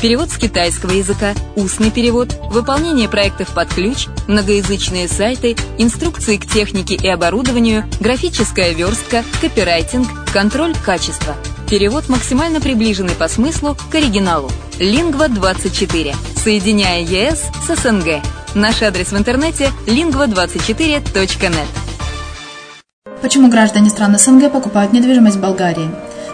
Перевод с китайского языка, устный перевод, выполнение проектов под ключ, многоязычные сайты, инструкции к технике и оборудованию, графическая верстка, копирайтинг, контроль качества. Перевод максимально приближенный по смыслу к оригиналу. Лингва24. Соединяя ЕС с СНГ. Наш адрес в интернете lingva24.net. Почему граждане стран СНГ покупают недвижимость в Болгарии?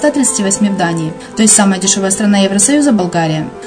138 в Дании, то есть самая дешевая страна Евросоюза – Болгария.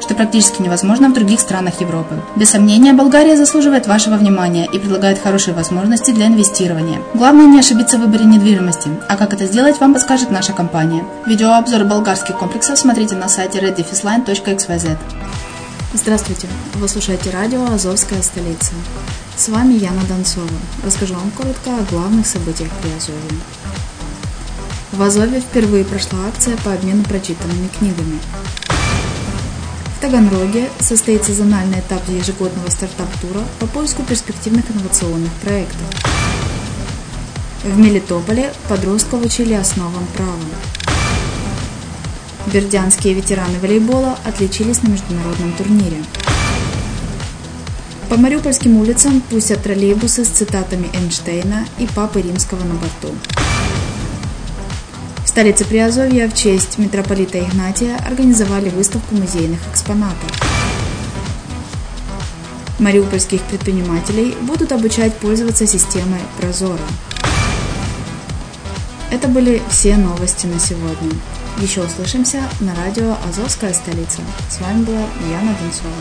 что практически невозможно в других странах Европы. Без сомнения, Болгария заслуживает вашего внимания и предлагает хорошие возможности для инвестирования. Главное не ошибиться в выборе недвижимости, а как это сделать, вам подскажет наша компания. Видеообзор болгарских комплексов смотрите на сайте reddefisline.xyz. Здравствуйте! Вы слушаете радио «Азовская столица». С вами Яна Донцова. Расскажу вам коротко о главных событиях при Азове. В Азове впервые прошла акция по обмену прочитанными книгами. Таганроге состоится зональный этап ежегодного стартап-тура по поиску перспективных инновационных проектов. В Мелитополе подростков учили основам права. Бердянские ветераны волейбола отличились на международном турнире. По Мариупольским улицам пустят троллейбусы с цитатами Эйнштейна и Папы Римского на борту столице Приазовья в честь митрополита Игнатия организовали выставку музейных экспонатов. Мариупольских предпринимателей будут обучать пользоваться системой Прозора. Это были все новости на сегодня. Еще услышимся на радио «Азовская столица». С вами была Яна Донцова.